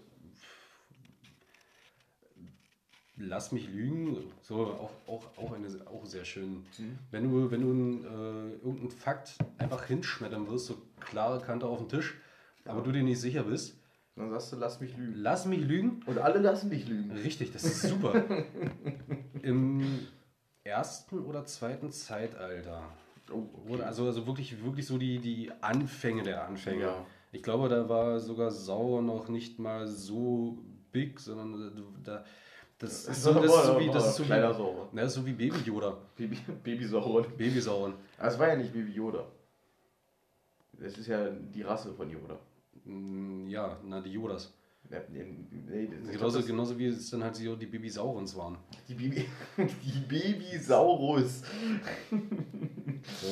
Lass mich lügen. So, auch, auch, auch, eine, auch sehr schön. Wenn du, wenn du äh, irgendeinen Fakt einfach hinschmettern wirst, so klare Kante auf den Tisch, aber du dir nicht sicher bist, Dann sagst du, lass mich lügen. lass mich lügen. Und alle lassen dich lügen. Richtig, das ist super. Im ersten oder zweiten Zeitalter. Oh, Wurde also, also wirklich, wirklich so die, die Anfänge der Anfänge. Ja. Ich glaube, da war sogar Sauron noch nicht mal so big, sondern da, das ist so, das ist so wie, das ist so wie, das ist so wie Baby Yoda. Baby, Baby Sauron. Baby Sauron. Aber es war ja nicht Baby Yoda. Das ist ja die Rasse von Yoda. Mm, Ja, na, die Yodas. Nee, Genauso, genauso wie es dann halt so die Baby Saurons waren. die Baby, die Babysaurus. So,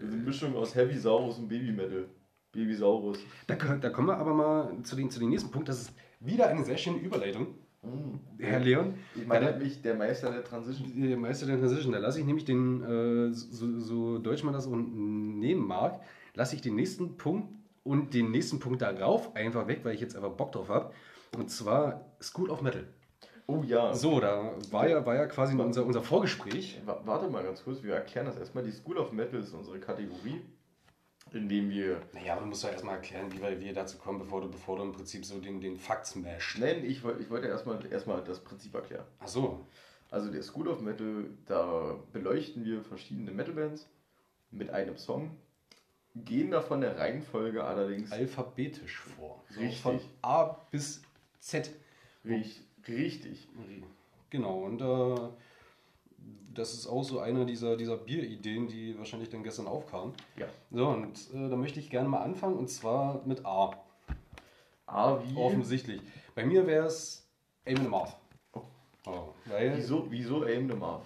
Eine Mischung aus Heavy Saurus und Baby Metal. Babysaurus. Da, da kommen wir aber mal zu den, zu den nächsten Punkt. Das ist wieder eine sehr schöne Überleitung. Herr Leon, Ich meine mich, der Meister der Transition. der Meister der Transition, da lasse ich nämlich den, äh, so, so deutsch man das auch nehmen mag, lasse ich den nächsten Punkt und den nächsten Punkt darauf einfach weg, weil ich jetzt einfach Bock drauf habe. Und zwar School of Metal. Oh ja. So, da war ja, war ja quasi unser, unser Vorgespräch. Wa- Warte mal ganz kurz, wir erklären das erstmal. Die School of Metal ist unsere Kategorie, in dem wir. Naja, aber du musst ja erstmal erklären, wie wir, wir dazu kommen, bevor du, bevor du im Prinzip so den, den Fakt smasht. Nein, ich, ich wollte erstmal erstmal das Prinzip erklären. Ach so. Also der School of Metal, da beleuchten wir verschiedene Metal-Bands mit einem Song gehen da von der Reihenfolge allerdings Alphabetisch vor. So Richtig. Von A bis Z. richtig. richtig. Genau, und äh, das ist auch so eine dieser, dieser Bierideen, die wahrscheinlich dann gestern aufkamen. Ja. So, und äh, da möchte ich gerne mal anfangen, und zwar mit A. A wie? Offensichtlich. Bei mir wäre es Aim the Mouth. Oh. Oh, weil, Wieso, wieso Aim the Marv?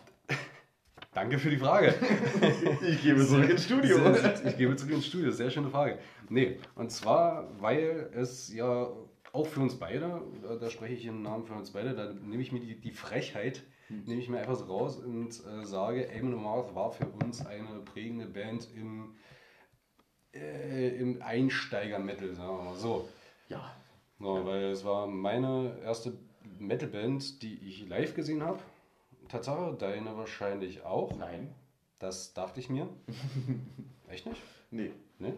Danke für die Frage. Ich gebe zurück ins Studio. Ich gebe zurück ins Studio, sehr schöne Frage. Nee, und zwar, weil es ja auch für uns beide, da- spreche ich im Namen für uns beide, da nehme ich mir die, die Frechheit, nehme ich mir einfach so raus und äh, sage, Aim Marth war für uns eine prägende Band im, äh, im Einsteiger-Metal, sagen wir mal so. Ja. So, Weil es war meine erste Metalband, die ich live gesehen habe. Tatsache, deine wahrscheinlich auch. Nein. Das dachte ich mir. Echt nicht? Nee. Ne?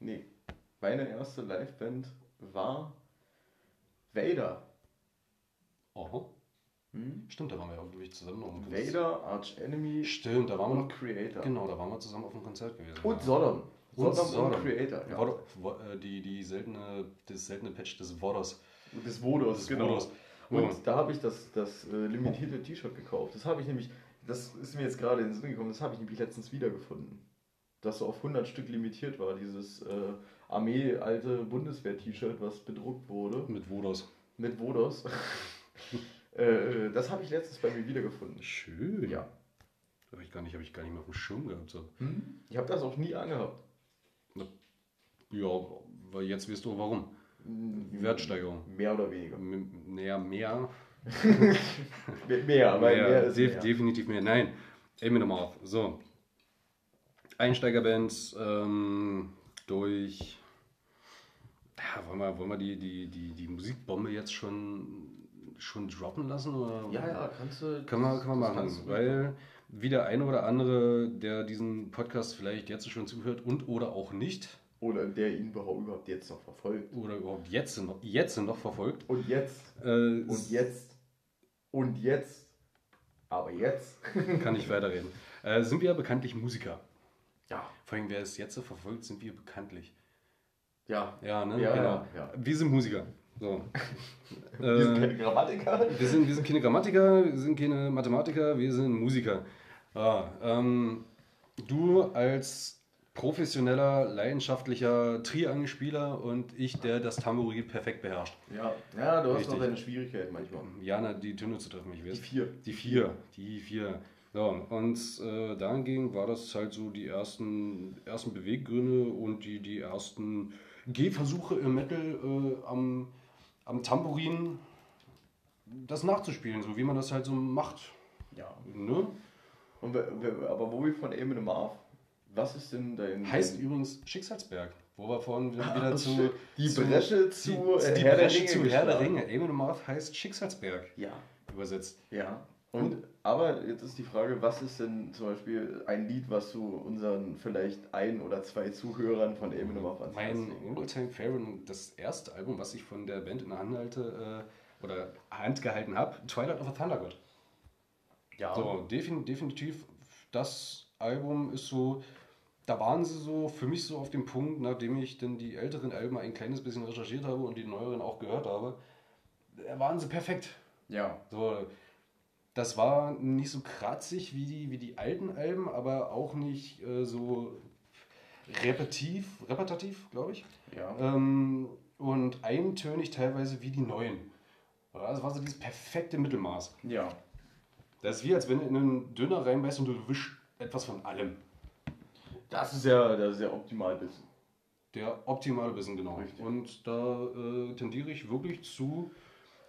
Nee. Meine erste Liveband war Vader. Aha. Hm? Stimmt, da waren wir ja wirklich zusammen noch im Konzert. Vader, Arch Enemy Stimmt, da waren wir und noch. Creator. Genau, da waren wir zusammen auf dem Konzert gewesen. Und ja. Sodom. Und Sodom, Sodom. und Creator. Ja. Wod- Wo- äh, die, die seltene, das seltene Patch des Woders. Des Vodos, genau. Vodos. Und Oh. da habe ich das, das äh, limitierte T-Shirt gekauft. Das habe ich nämlich, das ist mir jetzt gerade in den Sinn gekommen, das habe ich nämlich letztens wiedergefunden. Das so auf 100 Stück limitiert war, dieses äh, Armee-alte Bundeswehr-T-Shirt, was bedruckt wurde, Mit Wodos. mit Vodos. äh, äh, das habe ich letztens bei mir wiedergefunden. Schön. Ja. Habe ich, gar nicht- hab ich gar nicht mehr auf dem Schirm gehabt. So. Ich habe das auch nie angehabt. Ja, weil jetzt weißt du warum. Wertsteigerung. Mehr oder weniger. Naja, mehr. Mehr, mehr weil mehr, mehr ist def mehr. Definitiv mehr. Nein, Aim nochmal auf. So. Einsteigerband ähm, durch. Ja, wollen wir, wollen wir die, die, die, die Musikbombe jetzt schon, schon droppen lassen? Oder? Ja, ja, kannst du. Kann man, kann man machen, weil wie der eine oder andere, der diesen Podcast vielleicht jetzt schon zuhört und oder auch nicht, Oder der ihn überhaupt jetzt noch verfolgt. oder überhaupt jetzt noch, jetzt noch verfolgt, Und jetzt. äh, Und jetzt. Und jetzt. Aber jetzt. kann ich weiterreden, äh, sind wir ja bekanntlich Musiker. Ja. Vor allem, wer es jetzt so verfolgt, sind wir bekanntlich. Ja. Ja, ne? Ja, genau. ja. Wir sind Musiker. So. Wir sind äh, keine Grammatiker. wir, sind, wir sind keine Grammatiker, wir sind keine Mathematiker, wir sind Musiker. Ah, ähm, du als professioneller, leidenschaftlicher Triangelspieler und ich, der das Tambourin perfekt beherrscht. Ja, ja, du hast Richtig. noch deine Schwierigkeiten manchmal. Jana, die Töne zu treffen, ich weiß. Die vier. Die vier, die vier. Ja, und äh, dahingehend war das halt so die ersten, ersten Beweggründe und die, die ersten Gehversuche im Metal äh, am, am Tambourin das nachzuspielen, so wie man das halt so macht. Ja. Ne? Und aber wo wir von Eminem Marv, was ist denn dein. Heißt dein, übrigens Schicksalsberg, wo wir vorhin wieder Ah, zu. Die zu- Bresche zu, die, äh, die Herr der Bresche zu Herr der. Ringe. Eminem Marth heißt Schicksalsberg Ja. übersetzt. Ja. Und, aber jetzt ist die Frage, was ist denn zum Beispiel ein Lied, was du unseren vielleicht ein oder zwei Zuhörern von Eminem Marv ans Mein All-Time Favorite und das erste Album, was ich von der Band in der Hand halte äh, oder Hand gehalten habe, Twilight of a Thunder God. Ja. So, defin definitiv, das Album ist so, da waren sie so für mich so auf dem Punkt, nachdem ich dann die älteren Alben ein kleines bisschen recherchiert habe und die neueren auch gehört habe, da waren sie perfekt. Ja. So, das war nicht so kratzig wie die, wie die alten Alben, aber auch nicht äh, so repetitiv, repetitiv, glaube ich. Ja. Ähm, und eintönig teilweise wie die neuen. Das war so dieses perfekte Mittelmaß. Ja. Das ist wie, als wenn du in einen Döner reinbeißt und du wischst etwas von allem. Das ist ja, das ist ja optimal Bissen. Der optimale Bissen, genau. Richtig. Und da äh, tendiere ich wirklich zu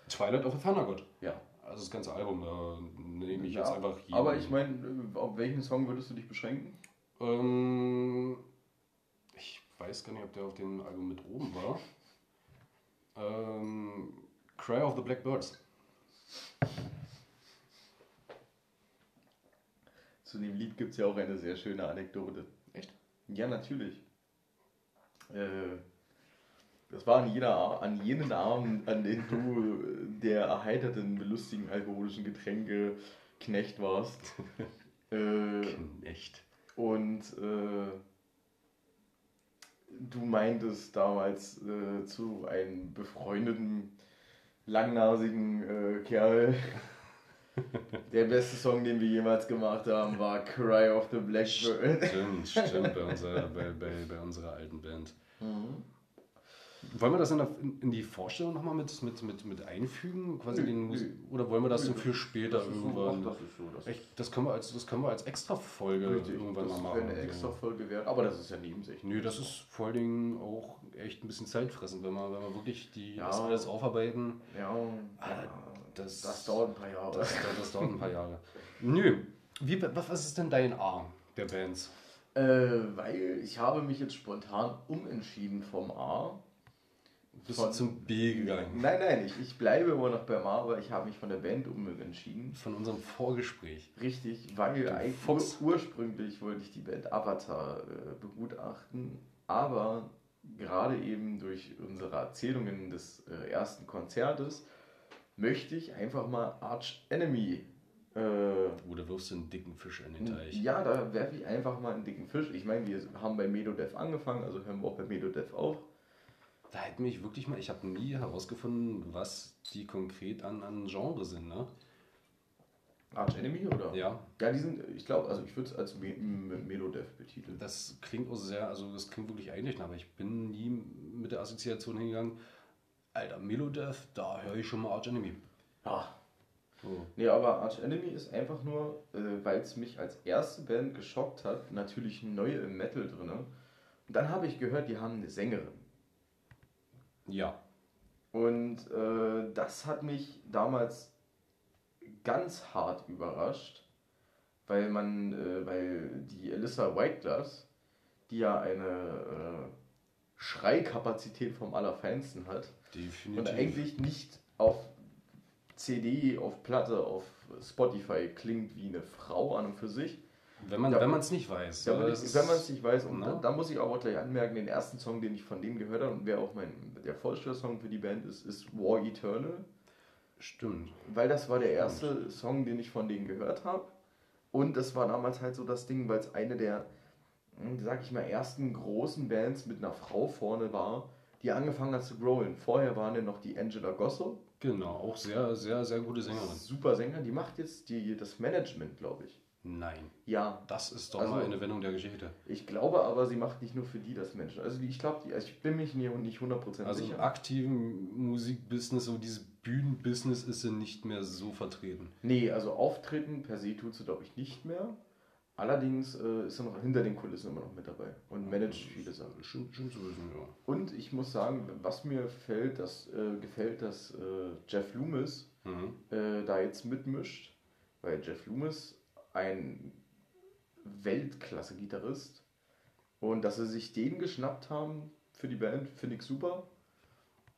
Twilight of the Thunder God. Ja. Also das ganze Album, da nehme ich ja. jetzt einfach jeden. Aber ich meine, auf welchen Song würdest du dich beschränken? Ähm, ich weiß gar nicht, ob der auf dem Album mit oben war. Ähm, Cry of the Blackbirds. Zu dem Lied gibt es ja auch eine sehr schöne Anekdote. Ja, natürlich. Äh, das war an, jeder, A- an jenen Abend, an denen du äh, der erheiterten, belustigen alkoholischen Getränke Knecht warst. äh, Echt? und äh, du meintest damals äh, zu einem befreundeten, langnasigen äh, Kerl. Der beste Song, den wir jemals gemacht haben, war Cry of the Blackbird. Stimmt, stimmt, bei unserer, bei, bei, bei unserer alten Band. Mhm. Wollen wir das in, in die Vorstellung nochmal mit, mit, mit, mit einfügen? Quasi Nö, den Musik, nö. oder wollen wir das Nö, so für später Das ist so, irgendwann? ach, das ist so. Das Echt, das können wir als, das können wir als Extra-Folge irgendwann das mal machen. eine so. extra Folge wert, aber das ist ja nebensächlich. Nö, das ist vor allen Dingen auch echt ein bisschen zeitfressend, wenn wir, wenn wir wirklich die, Ja. das alles aufarbeiten. Ja, Ah, ja das- das, dauert ein paar Jahre. Das, das dauert ein paar Jahre. Nö. Wie, was ist denn dein A der Bands? Äh, weil ich habe mich jetzt spontan umentschieden vom A. Bist Von- du zum B gegangen? Nein, nein, ich, ich bleibe immer noch beim A, aber ich habe mich von der Band umentschieden. Von unserem Vorgespräch. Richtig, weil eigentlich ur ursprünglich wollte ich die Band Avatar äh, begutachten, aber gerade eben durch unsere Erzählungen des äh, ersten Konzertes möchte ich einfach mal Arch Enemy. Äh, Oder wirfst du einen dicken Fisch in den Teich? ja, da werfe ich einfach mal einen dicken Fisch. Ich meine, wir haben bei Medodev angefangen, also hören wir auch bei Medodev auf. Da hätte mich wirklich mal, ich habe nie herausgefunden, was die konkret an, an Genre sind, ne? Arch Enemy, oder? Ja, Ja, die sind, ich glaube, also ich würde es als Me Melodev betiteln. das klingt auch sehr, also das klingt wirklich einleuchtend, aber ich bin nie mit der Assoziation hingegangen, Alter, Melodeath, da höre ich schon mal Arch Enemy. Ja. So. Nee, aber Arch Enemy ist einfach nur, äh, weil es mich als erste Band geschockt hat, natürlich neue im Metal drin. Und dann habe ich gehört, die haben eine Sängerin. Ja, Und äh, das hat mich damals ganz hart überrascht, weil man, äh, weil die Alyssa Whiteglass, die ja eine äh, Schreikapazität vom Allerfeinsten hat, definitiv. und eigentlich nicht auf CD, auf Platte, auf Spotify klingt wie eine Frau an und für sich. wenn man es nicht weiß. Ja, aber wenn man es nicht weiß, und Na? da, da muss ich aber auch gleich anmerken, den ersten Song, den ich von dem gehört habe und wer auch mein der Vorstellungssong für die Band ist, ist War Eternal, Stimmt. weil das war der erste Song, den ich von denen gehört habe. Und das war damals halt so das Ding, weil es eine der, hm, sag ich mal, ersten großen Bands mit einer Frau vorne war, die angefangen hat zu growlen. Vorher waren ja noch die Angela Gosso, Genau, auch sehr, sehr, sehr gute Sängerin. super Sänger, die macht jetzt die, das Management, glaube ich. Nein, Ja, das ist doch Also- mal eine Wendung der Geschichte. ich glaube aber, sie macht nicht nur für die das Management. Also ich glaube, also ich bin mich nicht 100% Also im sicher. aktiven Musikbusiness, so dieses Bühnenbusiness ist sie nicht mehr so vertreten. Nee, also auftreten per se tut sie, glaube ich, nicht mehr. Allerdings äh, ist sie noch hinter den Kulissen immer noch mit dabei und managt viele Sachen. Schön, schön zu wissen, ja. Und ich muss sagen, was mir fällt, dass, äh, gefällt, dass äh, Jeff Loomis Mhm. äh, da jetzt mitmischt, weil Jeff Loomis ein Weltklasse-Gitarrist und dass sie sich den geschnappt haben für die Band, finde ich super.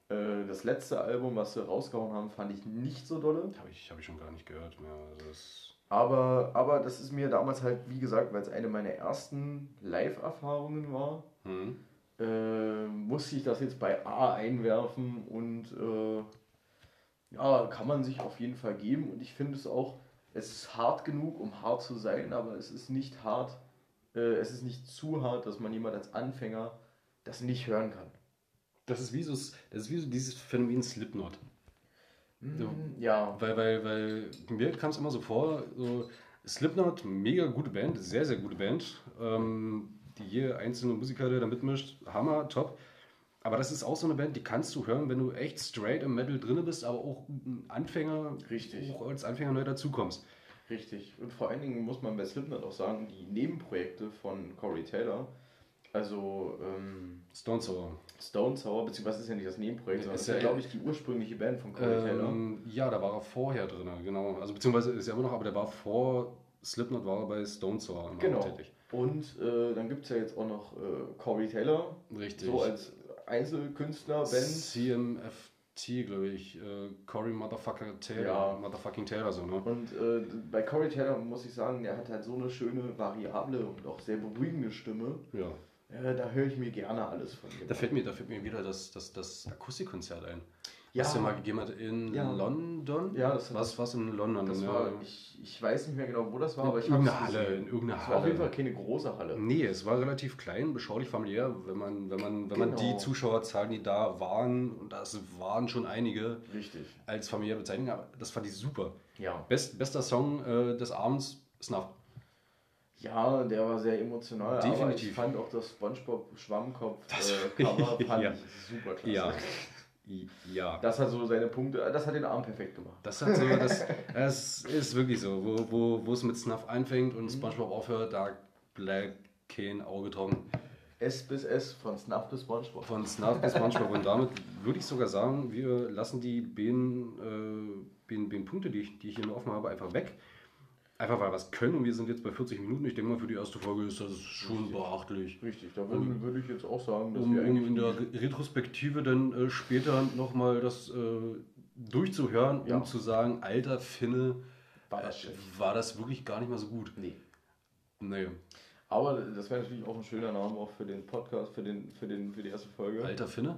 Äh, das letzte Album, was sie rausgehauen haben, fand ich nicht so dolle. Habe ich, hab ich schon gar nicht gehört mehr. Also das, Aber, aber das ist mir damals halt, wie gesagt, weil es eine meiner ersten Live-Erfahrungen war, mhm. äh, musste ich das jetzt bei A einwerfen und äh, ja, kann man sich auf jeden Fall geben. Und ich finde es auch, es ist hart genug, um hart zu sein, aber es ist nicht hart, äh, es ist nicht zu hart, dass man jemand als Anfänger das nicht hören kann. das, ist wie so, das ist wie so dieses Phänomen Slipknot. Ja. Ja, Weil, weil, weil mir kam es immer so vor, so Slipknot, mega gute Band, sehr, sehr gute Band. Ähm, die jede einzelne Musiker, der da mitmischt, Hammer, top. Aber das ist auch so eine Band, die kannst du hören, wenn du echt straight im Metal drin bist, aber auch ein Anfänger, Richtig. auch als Anfänger neu dazukommst. Richtig. Und vor allen Dingen muss man bei Slipknot auch sagen, die Nebenprojekte von Corey Taylor, also ähm, Stone Sour. Stone Sour, beziehungsweise ist ja nicht das Nebenprojekt, sondern Ist ja, ja- glaube ich, die ursprüngliche Band von Corey Taylor. Ähm, ja, da war er vorher drin, genau. Also beziehungsweise ist er immer noch, aber der war vor Slipknot, war er bei Stone Sour Genau. tätig. Und äh, dann gibt es ja jetzt auch noch äh, Corey Taylor, Richtig. so als Einzelkünstler, Band. CMFT, glaube ich. Äh, Cory Motherfucker Taylor. Ja. Motherfucking Taylor, so, ne? Und äh, bei Corey Taylor muss ich sagen, der hat halt so eine schöne, variable und auch sehr beruhigende Stimme. Ja. Äh, da höre ich mir gerne alles von ihm. Da fällt mir, da fällt mir wieder das, das, das Akustikkonzert ein. Ja. es ja mal gegeben hat in Ja. London. Ja, das hat- was, was in London. Das ja. war, ich, ich weiß nicht mehr genau, wo das war, In aber ich irgendeiner hab's Halle, gesehen. in irgendeiner Es war auf jeden Halle. Fall keine große Halle. Nee, es war relativ klein, beschaulich familiär, wenn man, wenn man, wenn man Genau. die Zuschauerzahlen, die da waren, und das waren schon einige, Richtig. als familiär bezeichnen, aber das fand ich super. Ja. Best, bester Song äh, des Abends, Snuff. Ja, der war sehr emotional, aber ich Definitiv. fand auch das Spongebob Schwammkopf Das- äh, Cover fand Ja. super klasse. Ja. Ja. Das hat so seine Punkte, das hat den Abend perfekt gemacht. Das hat so, das, das ist wirklich so, wo, wo, wo es mit Snuff anfängt und SpongeBob aufhört, da bleibt kein Auge trocken. S bis S, von Snuff bis Spongebob. Von Snuff bis SpongeBob und damit würde ich sogar sagen, wir lassen die beiden, äh, Punkte, die ich, die ich hier nur offen habe, einfach weg. Einfach weil wir es können und wir sind jetzt bei 40 Minuten. Ich denke mal, für die erste Folge ist das schon beachtlich. Richtig, da würde, würde ich jetzt auch sagen, dass Um, wir um eigentlich in der Re- Retrospektive dann äh, später nochmal das äh, durchzuhören Ja. und zu sagen, alter Finne, war äh, das schlecht. war das wirklich gar nicht mal so gut. Nee. Nee, Aber das wäre natürlich auch ein schöner Name auch für den Podcast, für, den, für, den, für die erste Folge. alter Finne?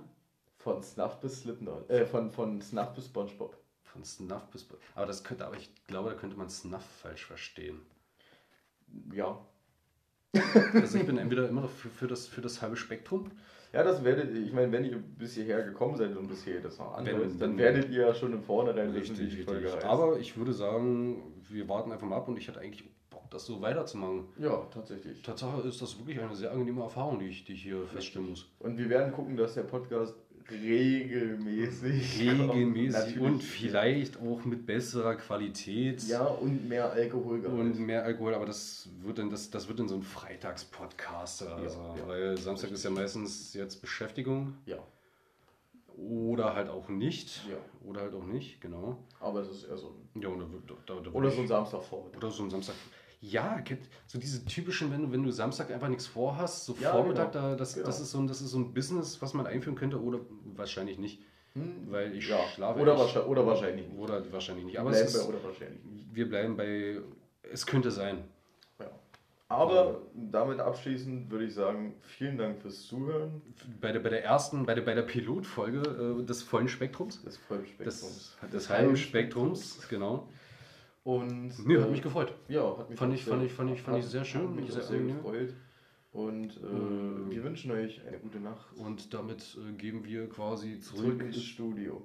Von Snuff bis Slipknot. Äh, von, von Snuff bis Spongebob. Von Snuff bis... Aber das könnte, aber ich glaube, da könnte man Snuff falsch verstehen. Ja. Also ich bin entweder immer für, für, das, für das halbe Spektrum. Ja, das werdet ihr, ich meine, wenn ihr bis hierher gekommen seid und bis hierher das noch anhört, Wenn- dann werdet ihr ja schon im Vornherein Richtig, Folge richtig. heißt. Aber ich würde sagen, wir warten einfach mal ab und ich hätte eigentlich Bock, das so weiterzumachen. ja, tatsächlich. Tatsache ist das wirklich eine sehr angenehme Erfahrung, die ich, die ich hier feststellen muss. Und wir werden gucken, dass der Podcast regelmäßig. Regelmäßig und vielleicht auch mit besserer Qualität Ja, und mehr Alkoholgehalt. und mehr Alkohol, aber das wird dann, das, das wird dann so ein Freitagspodcast. Also, ja. Weil Samstag ist ja meistens jetzt Beschäftigung ja, oder halt auch nicht. Ja. Oder halt auch nicht, genau. aber es ist eher so ein, Ja, und da, wird- da, da, da oder so ein Samstagvormittag. Oder so ein Samstag. Ja, so diese typischen, wenn du, wenn du Samstag einfach nichts vorhast, so Ja, Vormittag, genau. da, das, Genau. das, ist so ein, das ist so ein Business, was man einführen könnte, oder wahrscheinlich nicht. Hm? Weil ich Ja, schlafe. oder, ich, wahrscheinlich, oder wahrscheinlich nicht. Oder wahrscheinlich nicht. Wir Aber bleiben ist, oder wahrscheinlich nicht. wir bleiben bei, es könnte sein. Ja. Aber damit abschließend würde ich sagen, vielen Dank fürs Zuhören Bei der, bei der ersten, bei der, bei der Pilotfolge äh, des vollen Spektrums, des Vollspektrums. des, des halben Spektrums, genau. Und Nö, hat äh, mich gefreut. Ja, hat mich Fand ich- fand ich- fand ich- fand ich sehr schön, Hat mich sehr sehr gefreut. Und äh, Ähm, wir wünschen euch eine gute Nacht. Und damit äh, geben wir quasi Zurück zurück ins Studio.